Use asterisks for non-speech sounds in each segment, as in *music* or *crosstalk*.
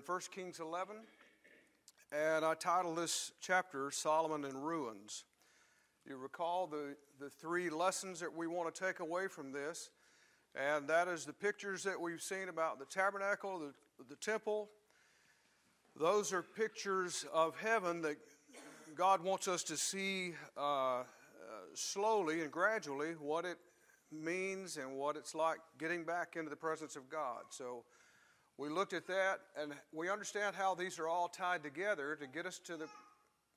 in 1 Kings 11, and I titled this chapter Solomon in Ruins. You recall the, the three lessons that we want to take away from this, and that is the pictures that we've seen about the tabernacle, the, the temple. Those are pictures of heaven that God wants us to see uh, uh, slowly and gradually what it means and what it's like getting back into the presence of God. So, we looked at that, and we understand how these are all tied together to get us to the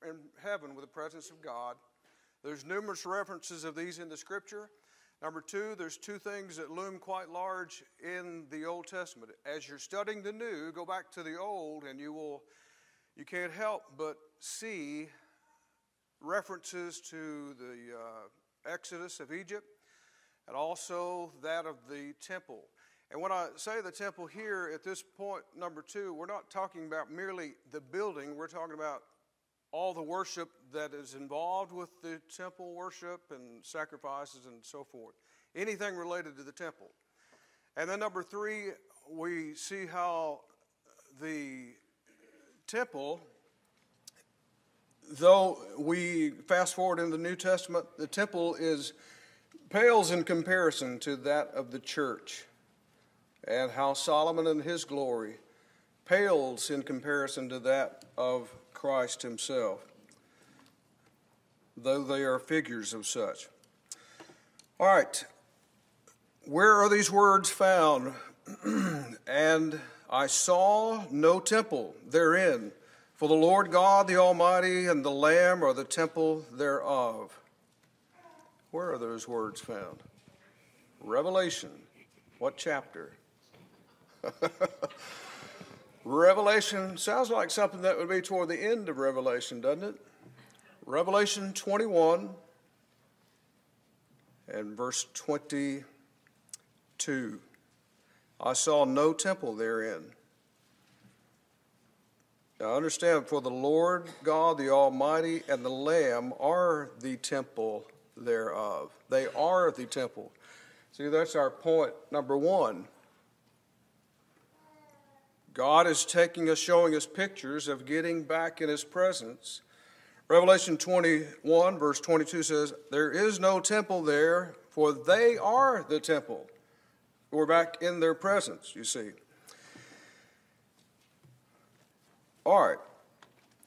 in heaven with the presence of God. There's numerous references of these in the Scripture. Number two, there's two things that loom quite large in the Old Testament. As you're studying the New, go back to the Old, and you will you can't help but see references to the uh, Exodus of Egypt and also that of the temple. And when I say the temple here at this point, number two, we're not talking about merely the building, we're talking about all the worship that is involved with the temple worship and sacrifices and so forth. Anything related to the temple. And then number three, we see how the temple, though we fast forward in the New Testament, the temple is pales in comparison to that of the church and how Solomon and his glory pales in comparison to that of Christ himself, though they are figures of such. All right, where are these words found? *clears throat* and I saw no temple therein, for the Lord God the Almighty and the Lamb are the temple thereof. Where are those words found? Revelation. What chapter? *laughs* Revelation sounds like something that would be toward the end of Revelation, doesn't it? Revelation 21 and verse 22. I saw no temple therein. Now understand, for the Lord God, the Almighty, and the Lamb are the temple thereof. They are the temple. See, that's our point number one. God is taking us, showing us pictures of getting back in His presence. Revelation 21, verse 22 says, There is no temple there, for they are the temple. We're back in their presence, you see. All right,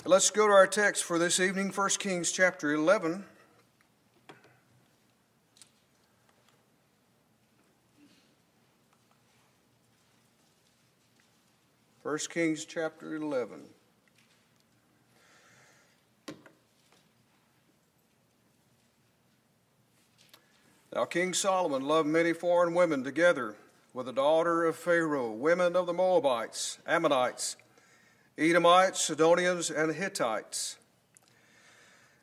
let's go to our text for this evening, 1 Kings chapter 11. 1 Kings chapter 11. Now King Solomon loved many foreign women together with the daughter of Pharaoh, women of the Moabites, Ammonites, Edomites, Sidonians, and Hittites.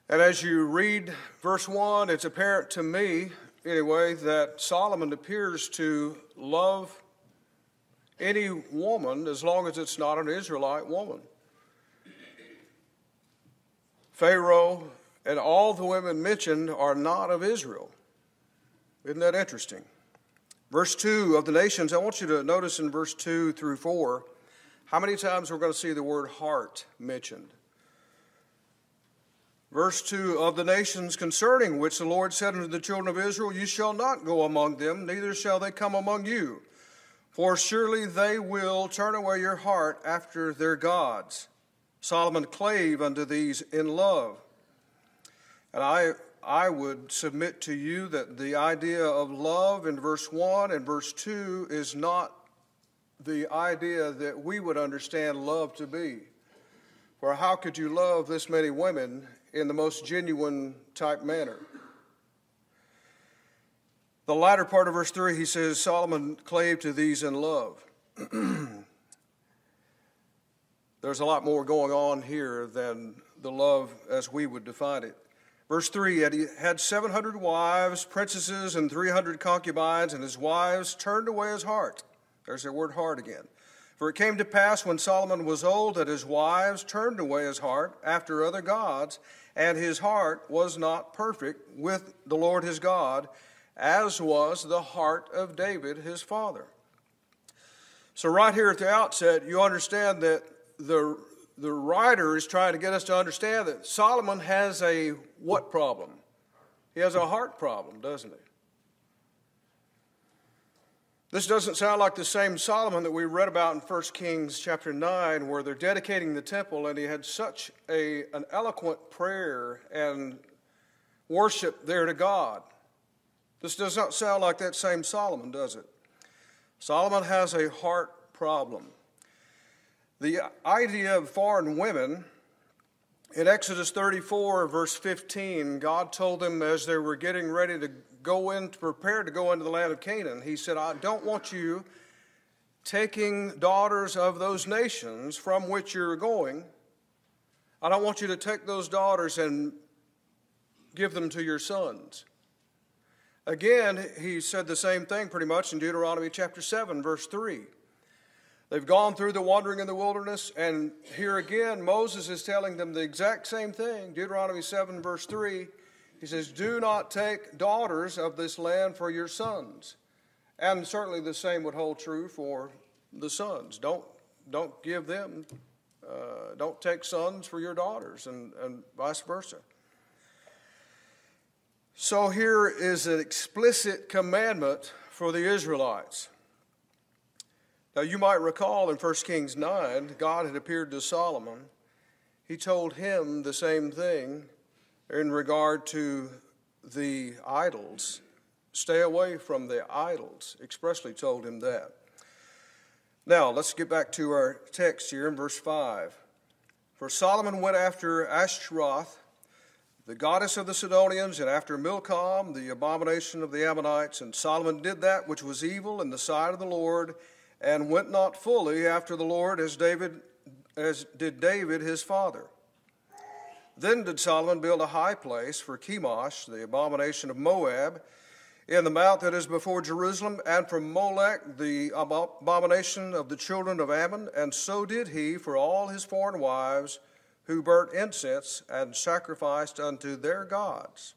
And as you read verse 1, it's apparent to me, anyway, that Solomon appears to love any woman as long as it's not an Israelite woman. Pharaoh and all the women mentioned are not of Israel. Isn't that interesting? Verse 2 of the nations, I want you to notice in verse 2 through 4 how many times we're going to see the word heart mentioned. Verse 2 Of the nations concerning which the Lord said unto the children of Israel, You shall not go among them, neither shall they come among you. For surely they will turn away your heart after their gods. Solomon clave unto these in love. And I, I would submit to you that the idea of love in verse 1 and verse 2 is not the idea that we would understand love to be. For how could you love this many women in the most genuine type manner? The latter part of verse 3, he says, Solomon clave to these in love. *clears throat* There's a lot more going on here than the love as we would define it. Verse 3 He had 700 wives, princesses, and 300 concubines, and his wives turned away his heart. There's the word heart again. For it came to pass when Solomon was old that his wives turned away his heart after other gods, and his heart was not perfect with the Lord his God as was the heart of David his father. So, right here at the outset, you understand that the, the writer is trying to get us to understand that Solomon has a what problem? He has a heart problem, doesn't he? This doesn't sound like the same Solomon that we read about in 1 Kings chapter 9, where they're dedicating the temple, and he had such a, an eloquent prayer and worship there to God. This does not sound like that same Solomon, does it? Solomon has a heart problem. The idea of foreign women, in Exodus 34, verse 15, God told them as they were getting ready to go in, to prepare to go into the land of Canaan, he said, I don't want you taking daughters of those nations from which you're going. I don't want you to take those daughters and give them to your sons. Again, he said the same thing pretty much in Deuteronomy chapter 7, verse 3. They've gone through the wandering in the wilderness, and here again, Moses is telling them the exact same thing. Deuteronomy 7, verse 3. He says, Do not take daughters of this land for your sons. And certainly the same would hold true for the sons. Don't, don't give them, uh, don't take sons for your daughters, and, and vice versa. So here is an explicit commandment for the Israelites. Now, you might recall in 1 Kings 9, God had appeared to Solomon. He told him the same thing in regard to the idols. Stay away from the idols, expressly told him that. Now, let's get back to our text here in verse 5. For Solomon went after Ashtoreth, the goddess of the Sidonians, and after Milcom, the abomination of the Ammonites. And Solomon did that which was evil in the sight of the Lord, and went not fully after the Lord as David as did David his father. Then did Solomon build a high place for Chemosh, the abomination of Moab, in the mount that is before Jerusalem, and for Molech, the abomination of the children of Ammon. And so did he for all his foreign wives who burnt incense and sacrificed unto their gods.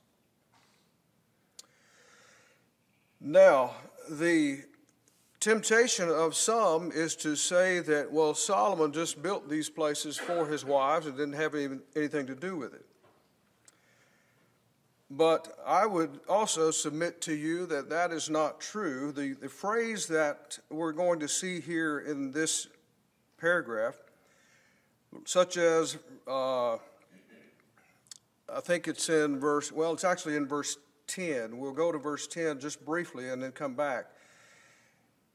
Now, the temptation of some is to say that, well, Solomon just built these places for his wives and didn't have any, anything to do with it. But I would also submit to you that that is not true. The, the phrase that we're going to see here in this paragraph, such as, uh, I think it's in verse, well, it's actually in verse 10. We'll go to verse 10 just briefly and then come back.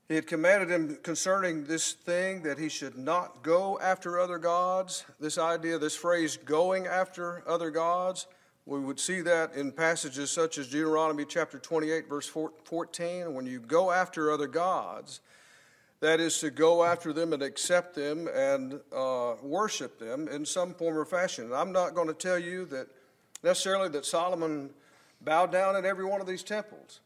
He had commanded him concerning this thing that he should not go after other gods. This idea, this phrase, going after other gods, we would see that in passages such as Deuteronomy chapter 28, verse 14. When you go after other gods, that is to go after them and accept them and uh, worship them in some form or fashion. I'm not going to tell you that necessarily that Solomon bowed down at every one of these temples.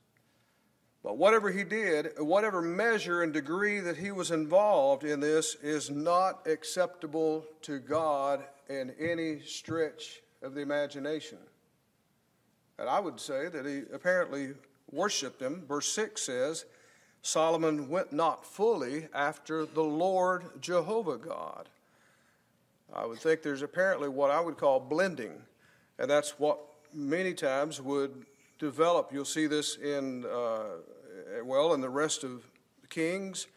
But whatever he did, whatever measure and degree that he was involved in this is not acceptable to God in any stretch of the imagination. And I would say that he apparently worshiped him. Verse 6 says, Solomon went not fully after the Lord Jehovah God. I would think there's apparently what I would call blending, and that's what many times would develop. You'll see this in uh, well, in the rest of Kings,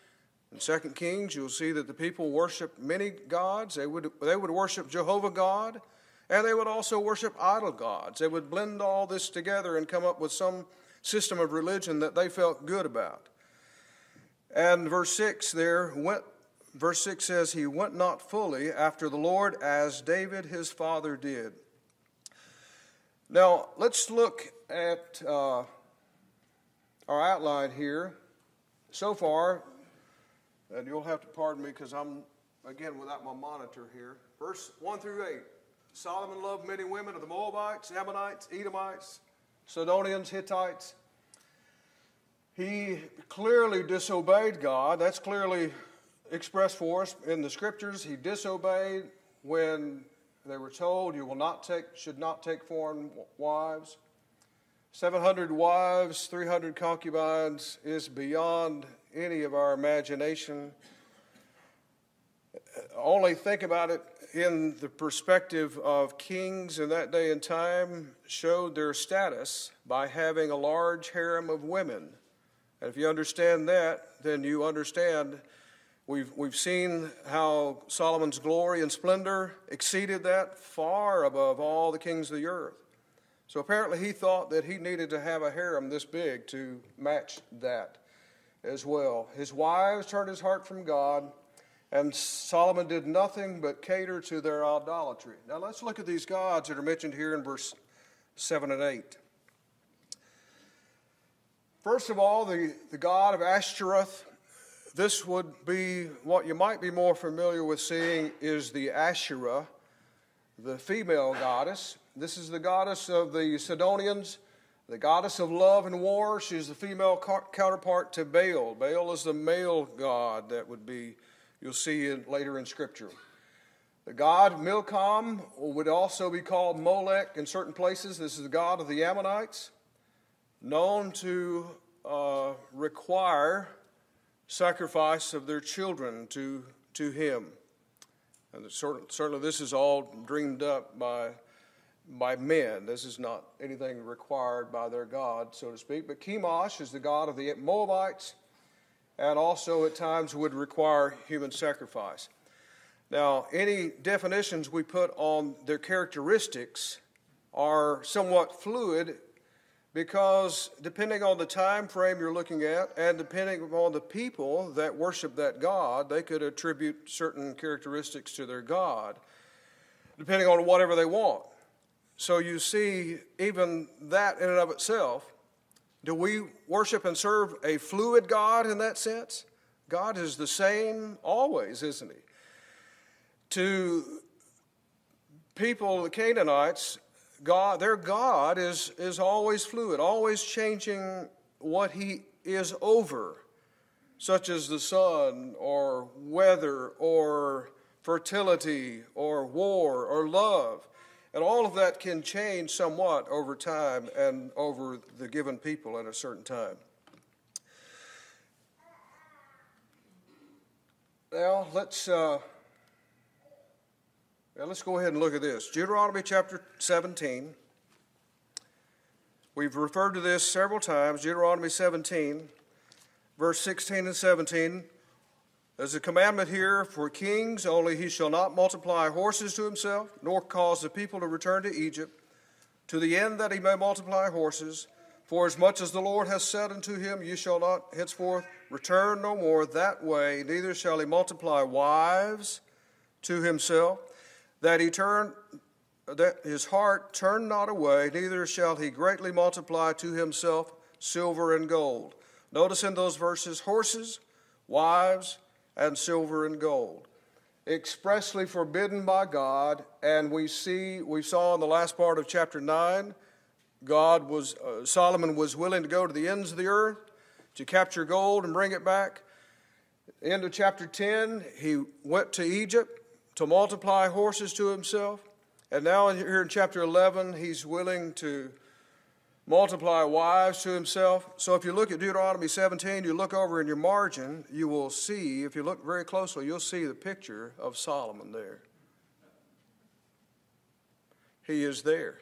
in Second Kings, you'll see that the people worship many gods. They would, they would worship Jehovah God, and they would also worship idol gods. They would blend all this together and come up with some system of religion that they felt good about. And verse 6 there went verse 6 says he went not fully after the Lord as David his father did. Now, let's look at uh, our outline here so far, and you'll have to pardon me because I'm, again, without my monitor here. Verse 1 through 8 Solomon loved many women of the Moabites, Ammonites, Edomites, Sidonians, Hittites. He clearly disobeyed God. That's clearly expressed for us in the scriptures. He disobeyed when they were told, You will not take, should not take foreign wives. 700 wives, 300 concubines is beyond any of our imagination. Only think about it in the perspective of kings in that day and time showed their status by having a large harem of women. And if you understand that, then you understand we've, we've seen how Solomon's glory and splendor exceeded that far above all the kings of the earth. So apparently he thought that he needed to have a harem this big to match that as well. His wives turned his heart from God and Solomon did nothing but cater to their idolatry. Now let's look at these gods that are mentioned here in verse 7 and 8. First of all, the, the god of Ashtoreth. This would be what you might be more familiar with seeing is the Asherah, the female goddess. This is the goddess of the Sidonians, the goddess of love and war. She's the female counterpart to Baal. Baal is the male god that would be You'll see it later in Scripture. The god Milcom would also be called Molech in certain places. This is the god of the Ammonites, known to uh, require sacrifice of their children to, to him. And certainly, this is all dreamed up by, by men. This is not anything required by their God, so to speak. But Chemosh is the god of the Moabites and also at times would require human sacrifice. Now, any definitions we put on their characteristics are somewhat fluid because depending on the time frame you're looking at and depending on the people that worship that God, they could attribute certain characteristics to their God, depending on whatever they want. So you see, even that in and of itself do we worship and serve a fluid God in that sense? God is the same always, isn't He? To people, the Canaanites, God, their God is, is always fluid, always changing what He is over, such as the sun or weather or fertility or war or love. And all of that can change somewhat over time and over the given people at a certain time. Now, let's, uh, now let's go ahead and look at this. Deuteronomy chapter 17. We've referred to this several times. Deuteronomy 17, verse 16 and 17. There's a commandment here for kings only he shall not multiply horses to himself, nor cause the people to return to Egypt, to the end that he may multiply horses. For as much as the Lord has said unto him, You shall not henceforth return no more that way, neither shall he multiply wives to himself, that he turn that his heart turn not away, neither shall he greatly multiply to himself silver and gold. Notice in those verses horses, wives, and silver and gold. Expressly forbidden by God, and we see, we saw in the last part of chapter 9, God was, uh, Solomon was willing to go to the ends of the earth to capture gold and bring it back. End of chapter 10, he went to Egypt to multiply horses to himself. And now, here in chapter 11, he's willing to multiply wives to himself. So if you look at Deuteronomy 17, you look over in your margin, you will see, if you look very closely, you'll see the picture of Solomon there. He is there.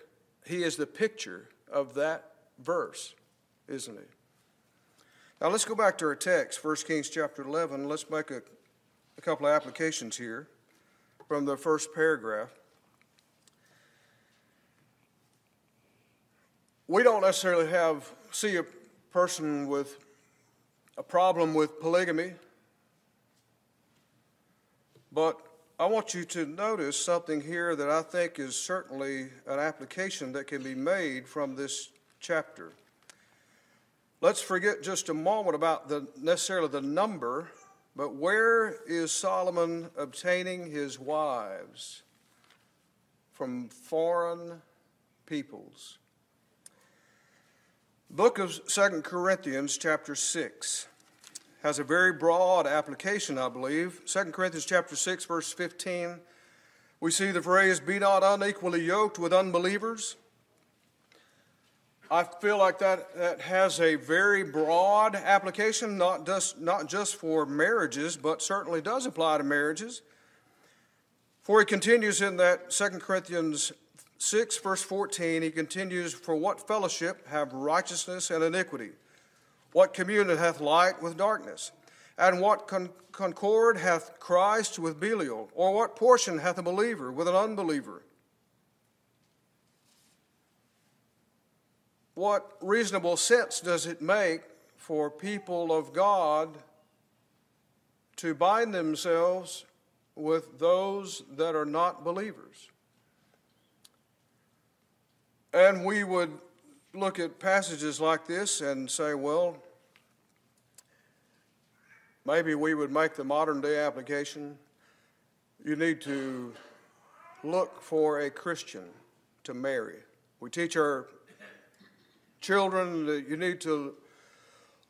He is the picture of that verse, isn't he? Now let's go back to our text, 1 Kings chapter 11. Let's make a, a couple of applications here from the first paragraph. we don't necessarily have see a person with a problem with polygamy, but I want you to notice something here that I think is certainly an application that can be made from this chapter. Let's forget just a moment about the necessarily the number, but where is Solomon obtaining his wives? From foreign peoples. Book of Second Corinthians, chapter 6, has a very broad application, I believe. Second Corinthians, chapter 6, verse 15, we see the phrase, Be not unequally yoked with unbelievers. I feel like that, that has a very broad application, not just, not just for marriages, but certainly does apply to marriages. For he continues in that 2 Corinthians 6, verse 14, he continues, For what fellowship have righteousness and iniquity? What communion hath light with darkness? And what con- concord hath Christ with Belial? Or what portion hath a believer with an unbeliever? What reasonable sense does it make for people of God to bind themselves with those that are not believers? And we would look at passages like this and say, well, maybe we would make the modern day application. You need to look for a Christian to marry. We teach our children that you need to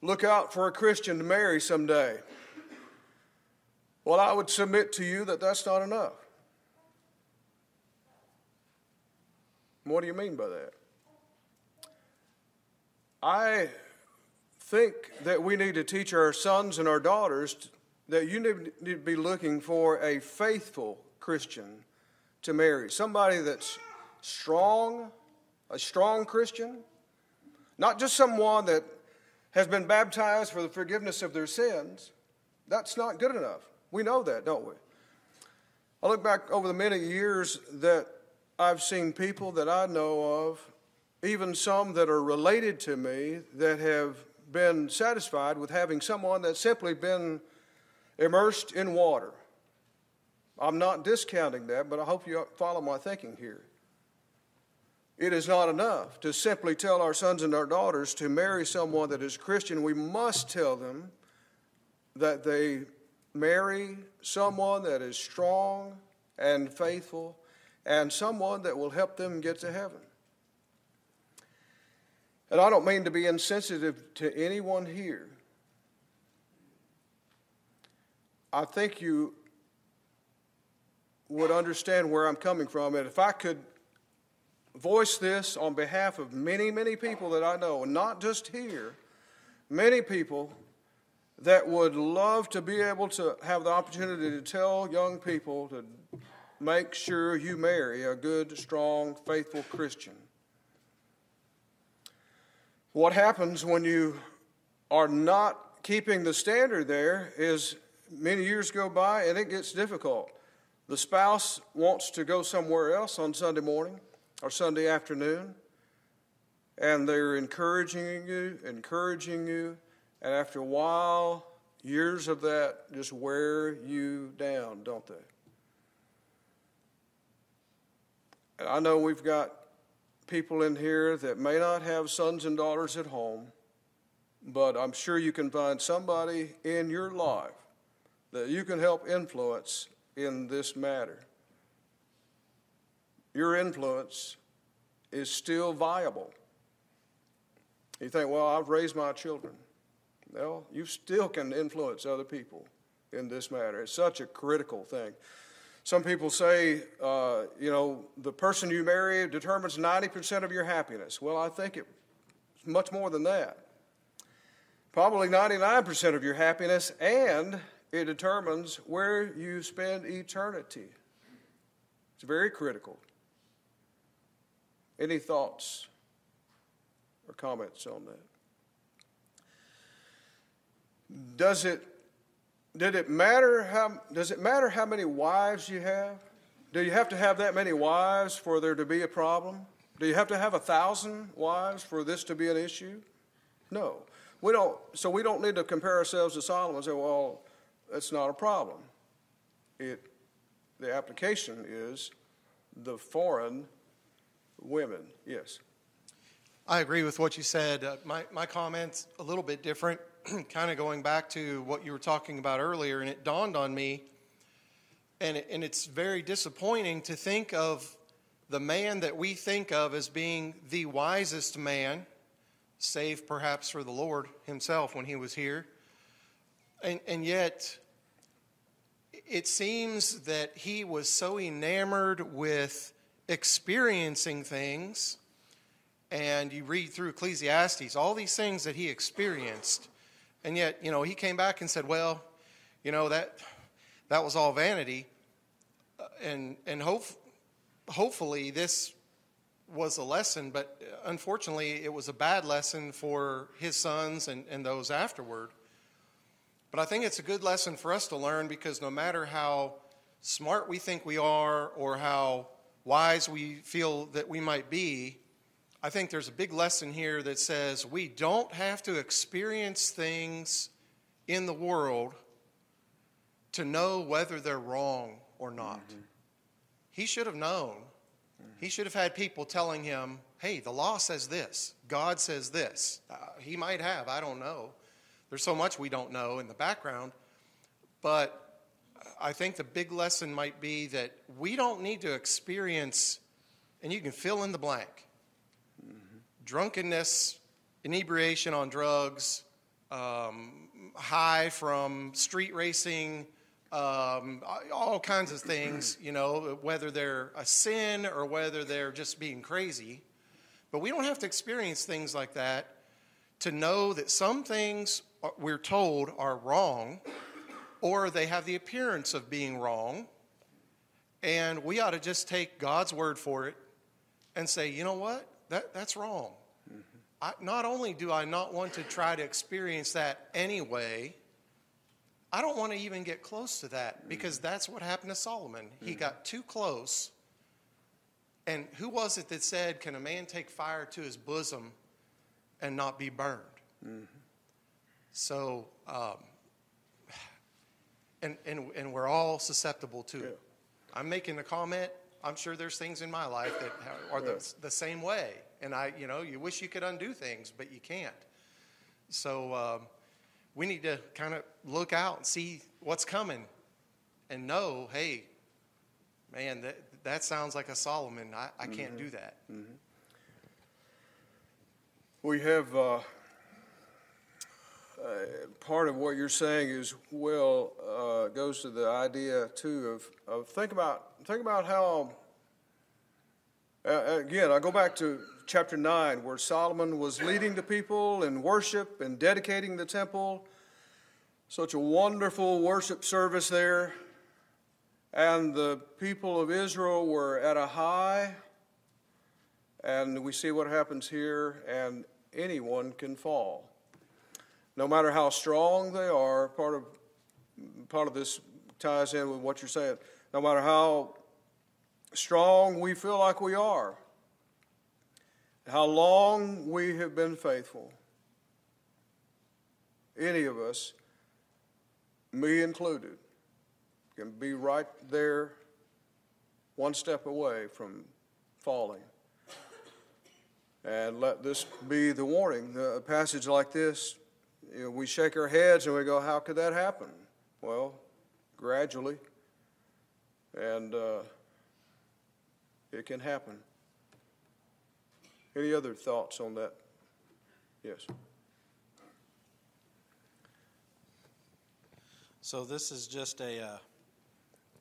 look out for a Christian to marry someday. Well, I would submit to you that that's not enough. What do you mean by that? I think that we need to teach our sons and our daughters that you need to be looking for a faithful Christian to marry. Somebody that's strong, a strong Christian, not just someone that has been baptized for the forgiveness of their sins. That's not good enough. We know that, don't we? I look back over the many years that I've seen people that I know of, even some that are related to me, that have been satisfied with having someone that's simply been immersed in water. I'm not discounting that, but I hope you follow my thinking here. It is not enough to simply tell our sons and our daughters to marry someone that is Christian. We must tell them that they marry someone that is strong and faithful and someone that will help them get to heaven. And I don't mean to be insensitive to anyone here. I think you would understand where I'm coming from. And if I could voice this on behalf of many, many people that I know, and not just here, many people that would love to be able to have the opportunity to tell young people to make sure you marry a good, strong, faithful Christian. What happens when you are not keeping the standard there is many years go by and it gets difficult. The spouse wants to go somewhere else on Sunday morning or Sunday afternoon, and they're encouraging you, encouraging you, and after a while, years of that just wear you down, don't they? And I know we've got people in here that may not have sons and daughters at home, but I'm sure you can find somebody in your life that you can help influence in this matter your influence is still viable. You think, well, I've raised my children. Well, you still can influence other people in this matter. It's such a critical thing. Some people say, uh, you know, the person you marry determines 90% of your happiness. Well, I think it's much more than that. Probably 99% of your happiness, and it determines where you spend eternity. It's very critical. Any thoughts or comments on that? Does it did it matter how does it matter how many wives you have? Do you have to have that many wives for there to be a problem? Do you have to have a thousand wives for this to be an issue? No. We don't so we don't need to compare ourselves to Solomon and say, well, that's not a problem. It the application is the foreign women. Yes. I agree with what you said. Uh, my, my comment's a little bit different, *clears throat* kind of going back to what you were talking about earlier, and it dawned on me, and, it, and it's very disappointing to think of the man that we think of as being the wisest man, save perhaps for the Lord himself when he was here. And, and yet, it seems that he was so enamored with experiencing things and you read through Ecclesiastes, all these things that he experienced, and yet, you know, he came back and said, well, you know, that, that was all vanity. Uh, and, and hope, hopefully this was a lesson, but unfortunately it was a bad lesson for his sons and, and those afterward. But I think it's a good lesson for us to learn because no matter how smart we think we are or how wise we feel that we might be, I think there's a big lesson here that says we don't have to experience things in the world to know whether they're wrong or not. Mm-hmm. He should have known. Mm-hmm. He should have had people telling him, hey, the law says this, God says this. Uh, he might have, I don't know. There's so much we don't know in the background. But I think the big lesson might be that we don't need to experience, and you can fill in the blank drunkenness, inebriation on drugs, um, high from street racing, um, all kinds of things, you know, whether they're a sin or whether they're just being crazy. But we don't have to experience things like that to know that some things we're told are wrong or they have the appearance of being wrong. And we ought to just take God's word for it and say, you know what? That, that's wrong. Mm-hmm. I, not only do I not want to try to experience that anyway, I don't want to even get close to that because mm-hmm. that's what happened to Solomon. Mm-hmm. He got too close. And who was it that said, Can a man take fire to his bosom and not be burned? Mm-hmm. So, um, and, and, and we're all susceptible to it. I'm making a comment I'm sure there's things in my life that are the, the same way. And I, you know, you wish you could undo things, but you can't. So um, we need to kind of look out and see what's coming and know, hey, man, that, that sounds like a Solomon. I, I can't mm-hmm. do that. Mm-hmm. We have uh, uh, part of what you're saying is well uh, goes to the idea too of, of think about think about how, uh, again, I go back to chapter 9, where Solomon was leading the people in worship and dedicating the temple. Such a wonderful worship service there. And the people of Israel were at a high. And we see what happens here, and anyone can fall. No matter how strong they are, part of, part of this ties in with what you're saying. No matter how strong we feel like we are, how long we have been faithful. Any of us, me included, can be right there, one step away from falling. And let this be the warning. A passage like this, you know, we shake our heads and we go, How could that happen? Well, gradually. And uh, it can happen. Any other thoughts on that? Yes. So this is just a uh,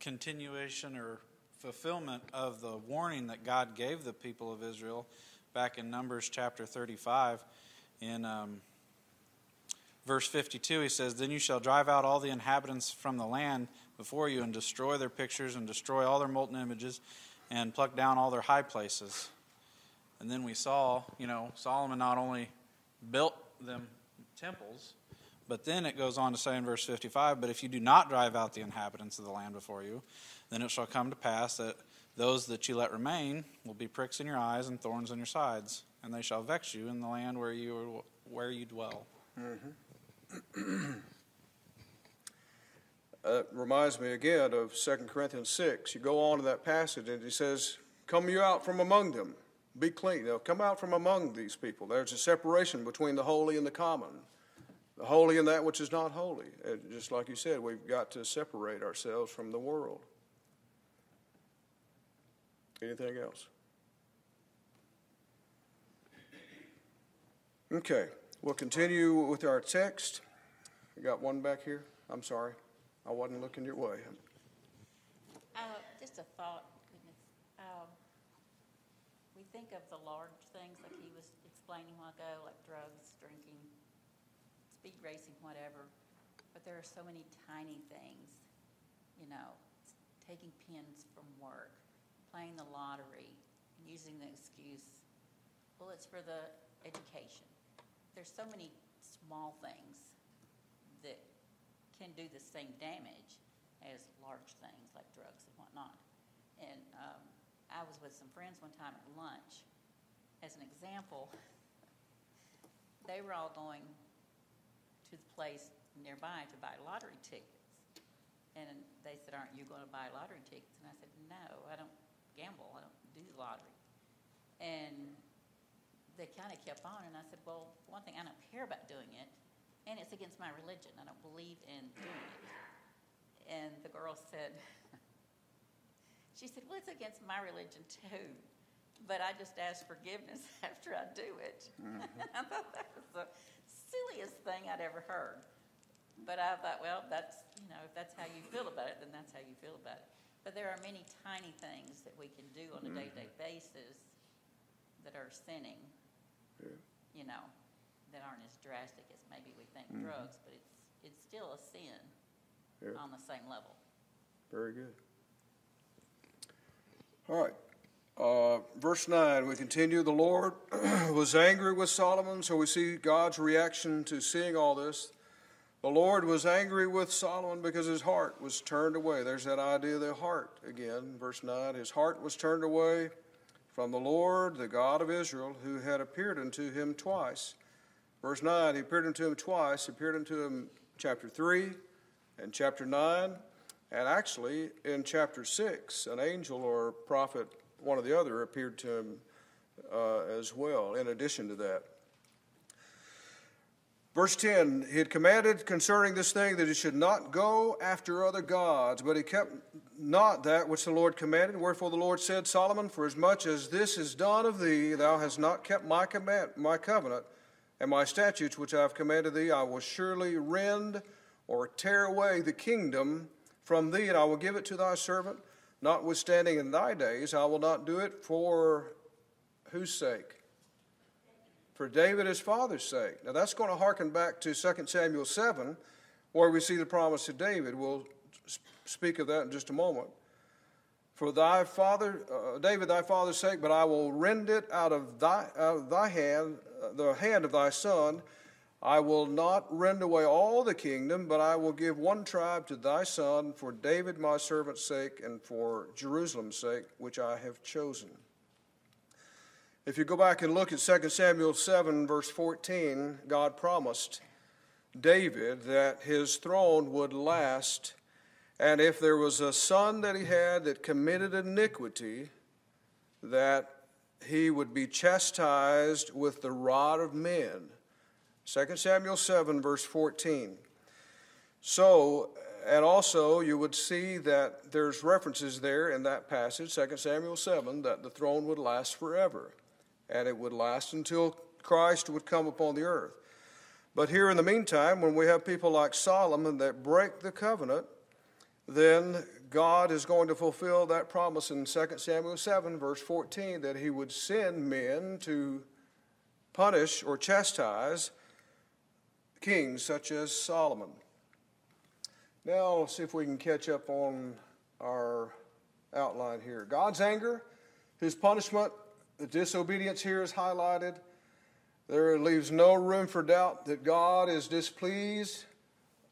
continuation or fulfillment of the warning that God gave the people of Israel back in Numbers chapter 35. In um, verse 52, he says, Then you shall drive out all the inhabitants from the land before you and destroy their pictures and destroy all their molten images and pluck down all their high places. And then we saw, you know, Solomon not only built them temples, but then it goes on to say in verse 55 But if you do not drive out the inhabitants of the land before you, then it shall come to pass that those that you let remain will be pricks in your eyes and thorns in your sides, and they shall vex you in the land where you, where you dwell. Mm-hmm. Uh, reminds me again of 2 Corinthians 6. You go on to that passage and he says, Come you out from among them, be clean. Now, come out from among these people. There's a separation between the holy and the common, the holy and that which is not holy. And just like you said, we've got to separate ourselves from the world. Anything else? Okay, we'll continue with our text. We got one back here. I'm sorry. I wasn't looking your way. Uh, just a thought, goodness. Um, we think of the large things like he was explaining a while ago, like drugs, drinking, speed racing, whatever. But there are so many tiny things, you know, taking pins from work, playing the lottery, using the excuse, well, it's for the education. There's so many small things that can do the same damage as large things like drugs and whatnot. And um, I was with some friends one time at lunch. As an example, *laughs* they were all going to the place nearby to buy lottery tickets. And they said, Aren't you going to buy lottery tickets? And I said, No, I don't gamble. I don't do lottery. And they kind of kept on. And I said, Well, one thing, I don't care about doing it. And it's against my religion. I don't believe in doing it. And the girl said, *laughs* She said, Well, it's against my religion too. But I just ask forgiveness *laughs* after I do it. Mm-hmm. *laughs* I thought that was the silliest thing I'd ever heard. But I thought, well, that's, you know, if that's how you feel about it, then that's how you feel about it. But there are many tiny things that we can do on a day to day basis that are sinning, you know, that aren't as drastic as maybe we think drugs, but it's, it's still a sin Yeah. on the same level. Very good. All right. Uh, verse 9, we continue. The Lord *clears throat* was angry with Solomon, so we see God's reaction to seeing all this. The Lord was angry with Solomon because his heart was turned away. There's that idea of the heart again. Verse 9 His heart was turned away from the Lord, the God of Israel, who had appeared unto him twice. Verse 9 He appeared unto him twice, He appeared unto him chapter 3 and chapter 9, and actually in chapter 6, an angel or prophet, one or the other, appeared to him uh, as well, in addition to that. Verse 10 He had commanded concerning this thing that he should not go after other gods, but he kept not that which the Lord commanded. Wherefore the Lord said, Solomon, for as much as this is done of thee, thou hast not kept my, command, my covenant and my statutes which I have commanded thee, I will surely rend or tear away the kingdom from thee, and I will give it to thy servant. Notwithstanding in thy days, I will not do it for whose sake? For David his father's sake. Now that's going to harken back to 2 Samuel 7, where we see the promise to David. We'll speak of that in just a moment. For thy father, uh, David thy father's sake, but I will rend it out of thy, out of thy hand, uh, the hand of thy son. I will not rend away all the kingdom, but I will give one tribe to thy son for David my servant's sake and for Jerusalem's sake, which I have chosen. If you go back and look at 2 Samuel 7, verse 14, God promised David that his throne would last, and if there was a son that he had that committed iniquity, that he would be chastised with the rod of men. 2 Samuel 7, verse 14. So, and also you would see that there's references there in that passage, 2 Samuel 7, that the throne would last forever and it would last until Christ would come upon the earth. But here in the meantime, when we have people like Solomon that break the covenant, then God is going to fulfill that promise in 2 Samuel 7, verse 14, that he would send men to punish or chastise kings such as Solomon. Now, let's see if we can catch up on our outline here. God's anger, his punishment, the disobedience here is highlighted. There leaves no room for doubt that God is displeased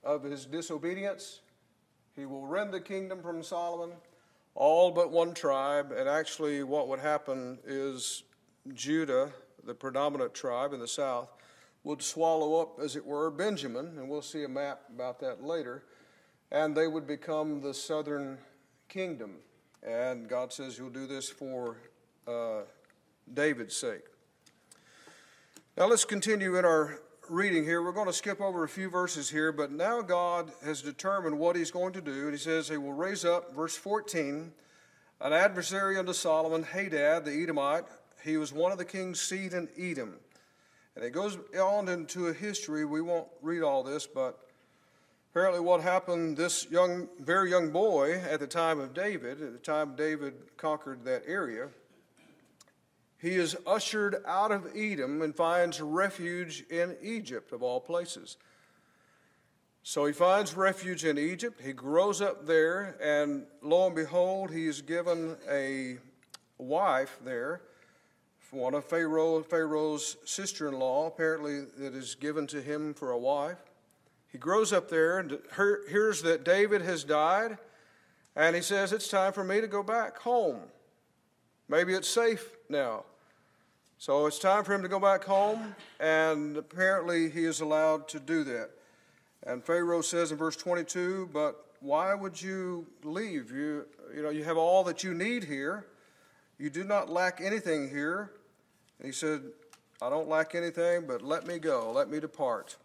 of his disobedience. He will rend the kingdom from Solomon, all but one tribe. And actually, what would happen is Judah, the predominant tribe in the south, would swallow up, as it were, Benjamin. And we'll see a map about that later. And they would become the southern kingdom. And God says, You'll do this for uh, David's sake. Now let's continue in our reading here. We're going to skip over a few verses here, but now God has determined what he's going to do. And he says he will raise up, verse 14, an adversary unto Solomon, Hadad the Edomite. He was one of the king's seed in Edom. And it goes on into a history. We won't read all this, but apparently what happened, this young, very young boy at the time of David, at the time David conquered that area, he is ushered out of Edom and finds refuge in Egypt, of all places. So he finds refuge in Egypt. He grows up there, and lo and behold, he is given a wife there, one of Pharaoh, Pharaoh's sister in law, apparently, that is given to him for a wife. He grows up there and hears that David has died, and he says, It's time for me to go back home. Maybe it's safe now. So it's time for him to go back home, and apparently he is allowed to do that. And Pharaoh says in verse 22, But why would you leave? You, you know, you have all that you need here. You do not lack anything here. And he said, I don't lack anything, but let me go, let me depart.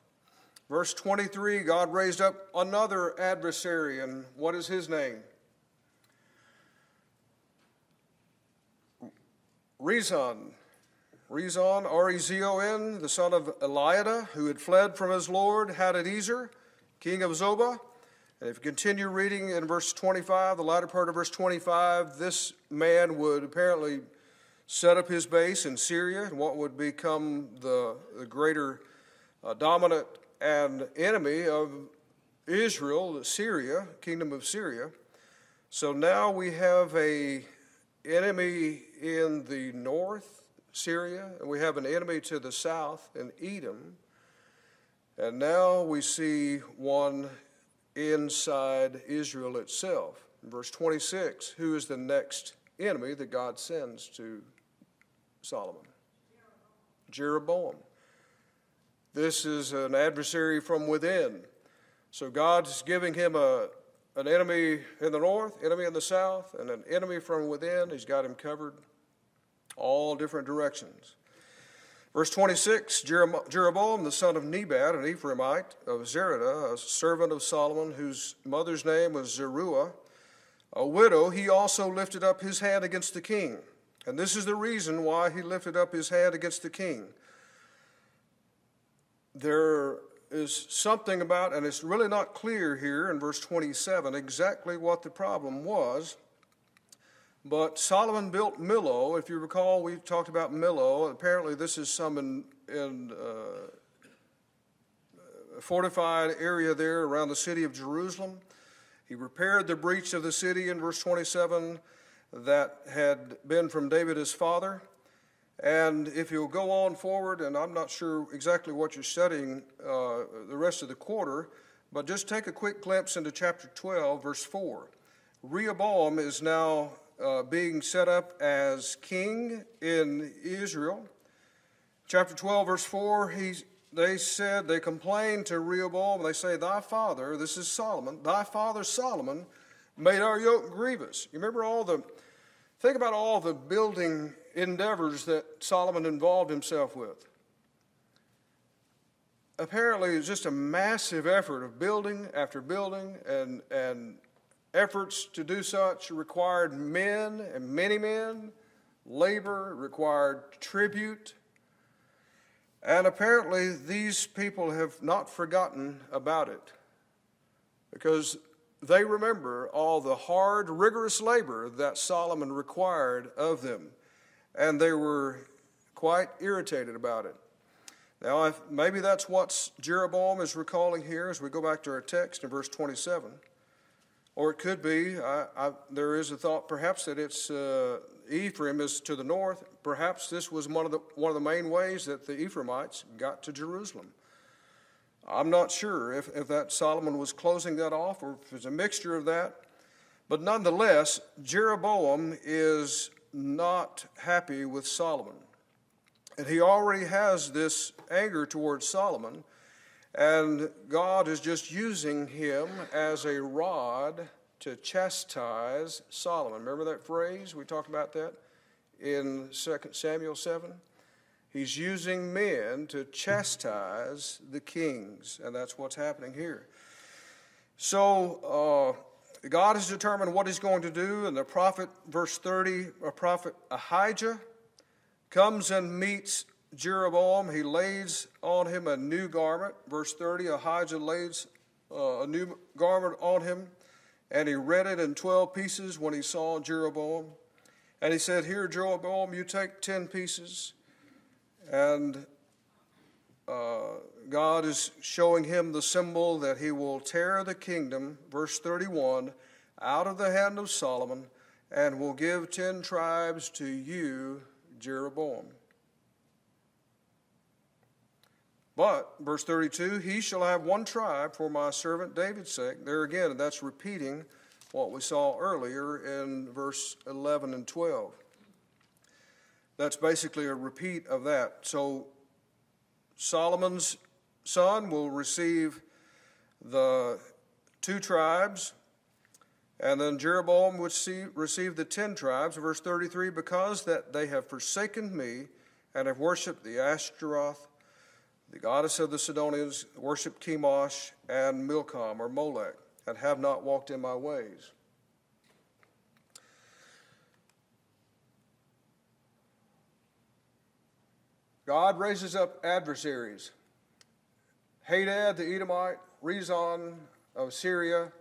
Verse 23 God raised up another adversary, and what is his name? Rezon. Rezon, R E Z O N, the son of Eliada, who had fled from his lord Hadadezer, king of Zobah. And if you continue reading in verse 25, the latter part of verse 25, this man would apparently set up his base in Syria, and what would become the, the greater uh, dominant and enemy of Israel, the Syria, kingdom of Syria. So now we have a enemy in the north, Syria, and we have an enemy to the south in Edom. And now we see one inside Israel itself. In verse 26, who is the next enemy that God sends to Solomon? Jeroboam. This is an adversary from within. So God's giving him a, an enemy in the north, enemy in the south, and an enemy from within. He's got him covered all different directions. Verse 26 Jeroboam, the son of Nebat, an Ephraimite of Zereda, a servant of Solomon, whose mother's name was Zeruiah, a widow, he also lifted up his hand against the king. And this is the reason why he lifted up his hand against the king. There is something about, and it's really not clear here in verse 27 exactly what the problem was. But Solomon built Millo. If you recall, we talked about Millo. Apparently, this is some in, in uh, fortified area there around the city of Jerusalem. He repaired the breach of the city in verse 27 that had been from David his father. And if you'll go on forward, and I'm not sure exactly what you're studying uh, the rest of the quarter, but just take a quick glimpse into chapter 12, verse 4. Rehoboam is now uh, being set up as king in Israel. Chapter 12, verse 4, he, they said, they complained to Rehoboam, they say, Thy father, this is Solomon, thy father Solomon made our yoke grievous. You remember all the Think about all the building endeavors that Solomon involved himself with. Apparently, it's just a massive effort of building after building, and, and efforts to do such required men and many men, labor, required tribute. And apparently, these people have not forgotten about it because they remember all the hard, rigorous labor that Solomon required of them, and they were quite irritated about it. Now, maybe that's what Jeroboam is recalling here as we go back to our text in verse 27. Or it could be, I, I, there is a thought perhaps that it's uh, Ephraim is to the north. Perhaps this was one of, the, one of the main ways that the Ephraimites got to Jerusalem. I'm not sure if, if that Solomon was closing that off or if it's a mixture of that. But nonetheless, Jeroboam is not happy with Solomon. And he already has this anger towards Solomon, and God is just using him as a rod to chastise Solomon. Remember that phrase? We talked about that in 2 Samuel 7. He's using men to chastise the kings, and that's what's happening here. So, uh, God has determined what he's going to do, and the prophet, verse 30, a prophet Ahijah comes and meets Jeroboam. He lays on him a new garment. Verse 30, Ahijah lays uh, a new garment on him, and he read it in 12 pieces when he saw Jeroboam. And he said, Here, Jeroboam, you take 10 pieces. And uh, God is showing him the symbol that he will tear the kingdom, verse 31, out of the hand of Solomon and will give 10 tribes to you, Jeroboam. But, verse 32, he shall have one tribe for my servant David's sake. There again, that's repeating what we saw earlier in verse 11 and 12. That's basically a repeat of that. So, Solomon's son will receive the two tribes, and then Jeroboam would see, receive the ten tribes, verse 33, because that they have forsaken me and have worshipped the Ashtoreth the goddess of the Sidonians worshiped Chemosh and Milcom or Molech and have not walked in my ways. God raises up adversaries. Hadad the Edomite, Rezon of Syria,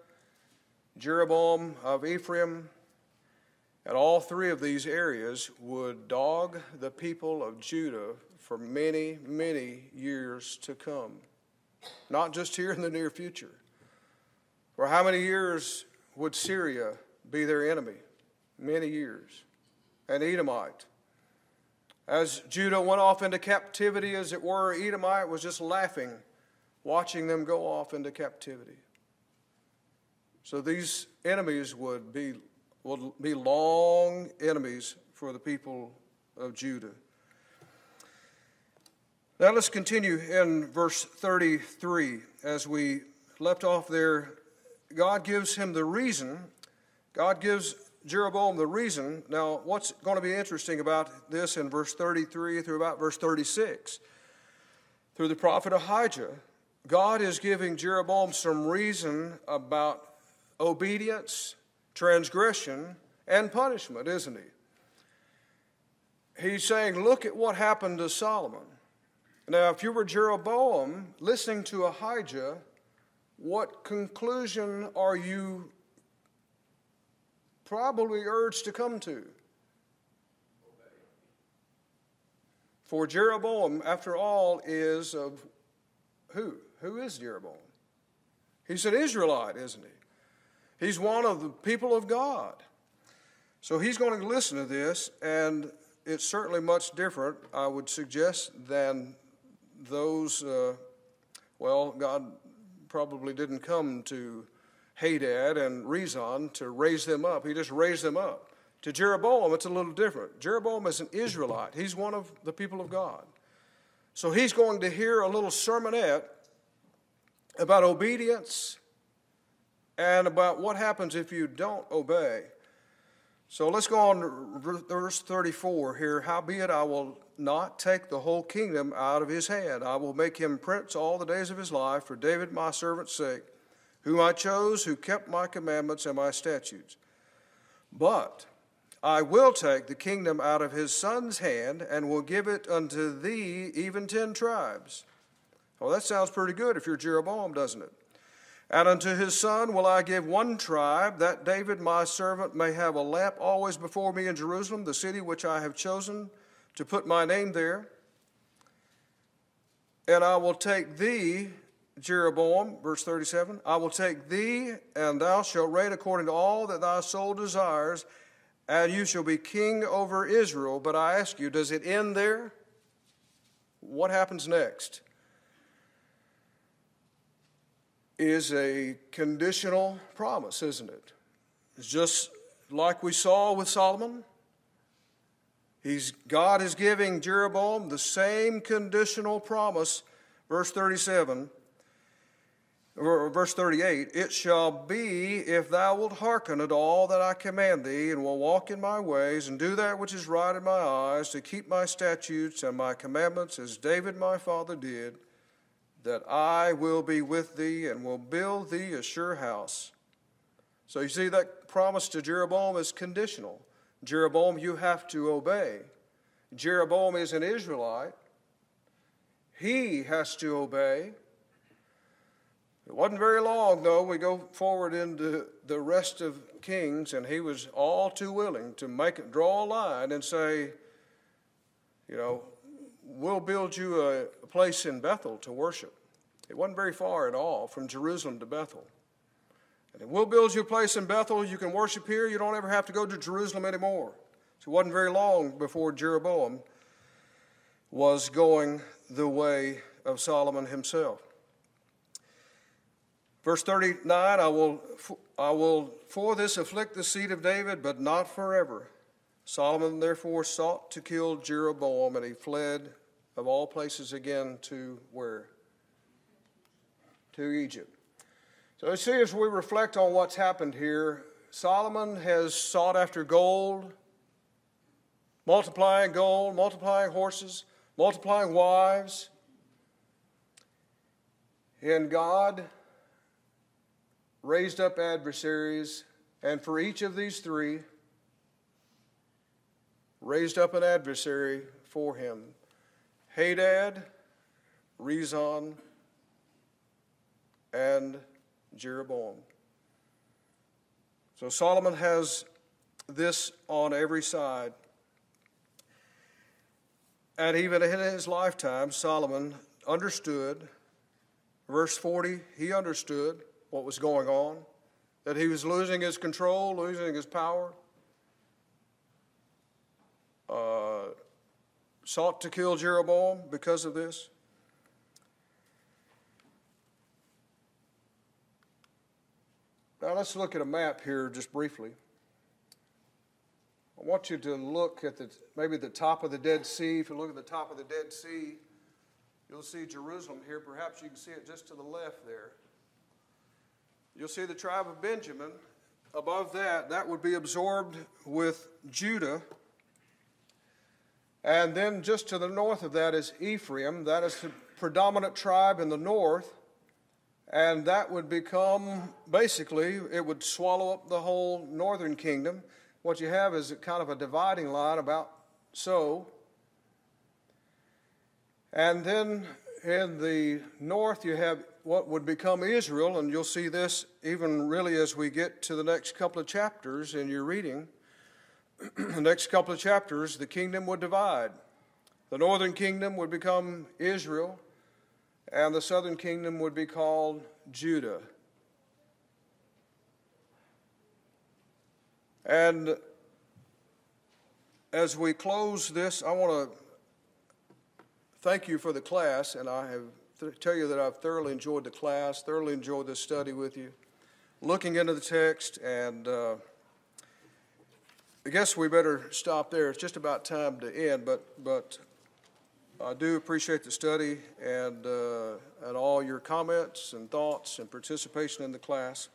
Jeroboam of Ephraim, and all three of these areas would dog the people of Judah for many, many years to come. Not just here in the near future. For how many years would Syria be their enemy? Many years. And Edomite. As Judah went off into captivity, as it were, Edomite was just laughing, watching them go off into captivity. So these enemies would be, would be long enemies for the people of Judah. Now let's continue in verse 33. As we left off there, God gives him the reason. God gives Jeroboam the reason. Now, what's going to be interesting about this in verse 33 through about verse 36? Through the prophet Ahijah, God is giving Jeroboam some reason about obedience, transgression, and punishment, isn't he? He's saying, Look at what happened to Solomon. Now, if you were Jeroboam listening to Ahijah, what conclusion are you probably urged to come to? For Jeroboam, after all, is of who? Who is Jeroboam? He's an Israelite, isn't he? He's one of the people of God. So he's going to listen to this, and it's certainly much different, I would suggest, than those, uh, well, God probably didn't come to Hadad and Rezon to raise them up. He just raised them up. To Jeroboam, it's a little different. Jeroboam is an Israelite, he's one of the people of God. So he's going to hear a little sermonette about obedience and about what happens if you don't obey. So let's go on to verse 34 here. Howbeit I will not take the whole kingdom out of his hand. I will make him prince all the days of his life for David my servant's sake, whom I chose, who kept my commandments and my statutes. But I will take the kingdom out of his son's hand and will give it unto thee, even ten tribes. Well, that sounds pretty good if you're Jeroboam, doesn't it? And unto his son will I give one tribe, that David my servant may have a lamp always before me in Jerusalem, the city which I have chosen to put my name there. And I will take thee, Jeroboam, verse 37, I will take thee, and thou shalt reign according to all that thy soul desires, and you shall be king over Israel. But I ask you, does it end there? What happens next? Is a conditional promise, isn't it? It's just like we saw with Solomon. He's, God is giving Jeroboam the same conditional promise, verse 37, or verse 38 It shall be if thou wilt hearken at all that I command thee, and will walk in my ways, and do that which is right in my eyes, to keep my statutes and my commandments, as David my father did that I will be with thee and will build thee a sure house. So you see, that promise to Jeroboam is conditional. Jeroboam, you have to obey. Jeroboam is an Israelite. He has to obey. It wasn't very long, though. We go forward into the rest of Kings, and he was all too willing to make it, draw a line and say, you know, we'll build you a, a place in Bethel to worship. It wasn't very far at all from Jerusalem to Bethel. And we'll build you a place in Bethel. You can worship here. You don't ever have to go to Jerusalem anymore. So it wasn't very long before Jeroboam was going the way of Solomon himself. Verse 39 I will, I will for this afflict the seed of David, but not forever. Solomon therefore sought to kill Jeroboam, and he fled of all places again to where? To Egypt. So you see, as we reflect on what's happened here, Solomon has sought after gold, multiplying gold, multiplying horses, multiplying wives. And God raised up adversaries, and for each of these three, raised up an adversary for him Hadad, Rezon, and Jeroboam. So Solomon has this on every side. And even in his lifetime, Solomon understood, verse 40, he understood what was going on, that he was losing his control, losing his power. Uh, sought to kill Jeroboam because of this. Now let's look at a map here just briefly. I want you to look at the maybe the top of the Dead Sea. If you look at the top of the Dead Sea, you'll see Jerusalem here. Perhaps you can see it just to the left there. You'll see the tribe of Benjamin. Above that, that would be absorbed with Judah. And then just to the north of that is Ephraim. That is the predominant tribe in the north. And that would become basically, it would swallow up the whole northern kingdom. What you have is kind of a dividing line about so. And then in the north, you have what would become Israel, and you'll see this even really as we get to the next couple of chapters in your reading. *clears throat* the next couple of chapters, the kingdom would divide. The northern kingdom would become Israel, and the southern kingdom would be called Judah. And as we close this, I want to thank you for the class, and I have to tell you that I've thoroughly enjoyed the class, thoroughly enjoyed this study with you, looking into the text, and uh, I guess we better stop there. It's just about time to end, but but I do appreciate the study and uh, and all your comments and thoughts and participation in the class.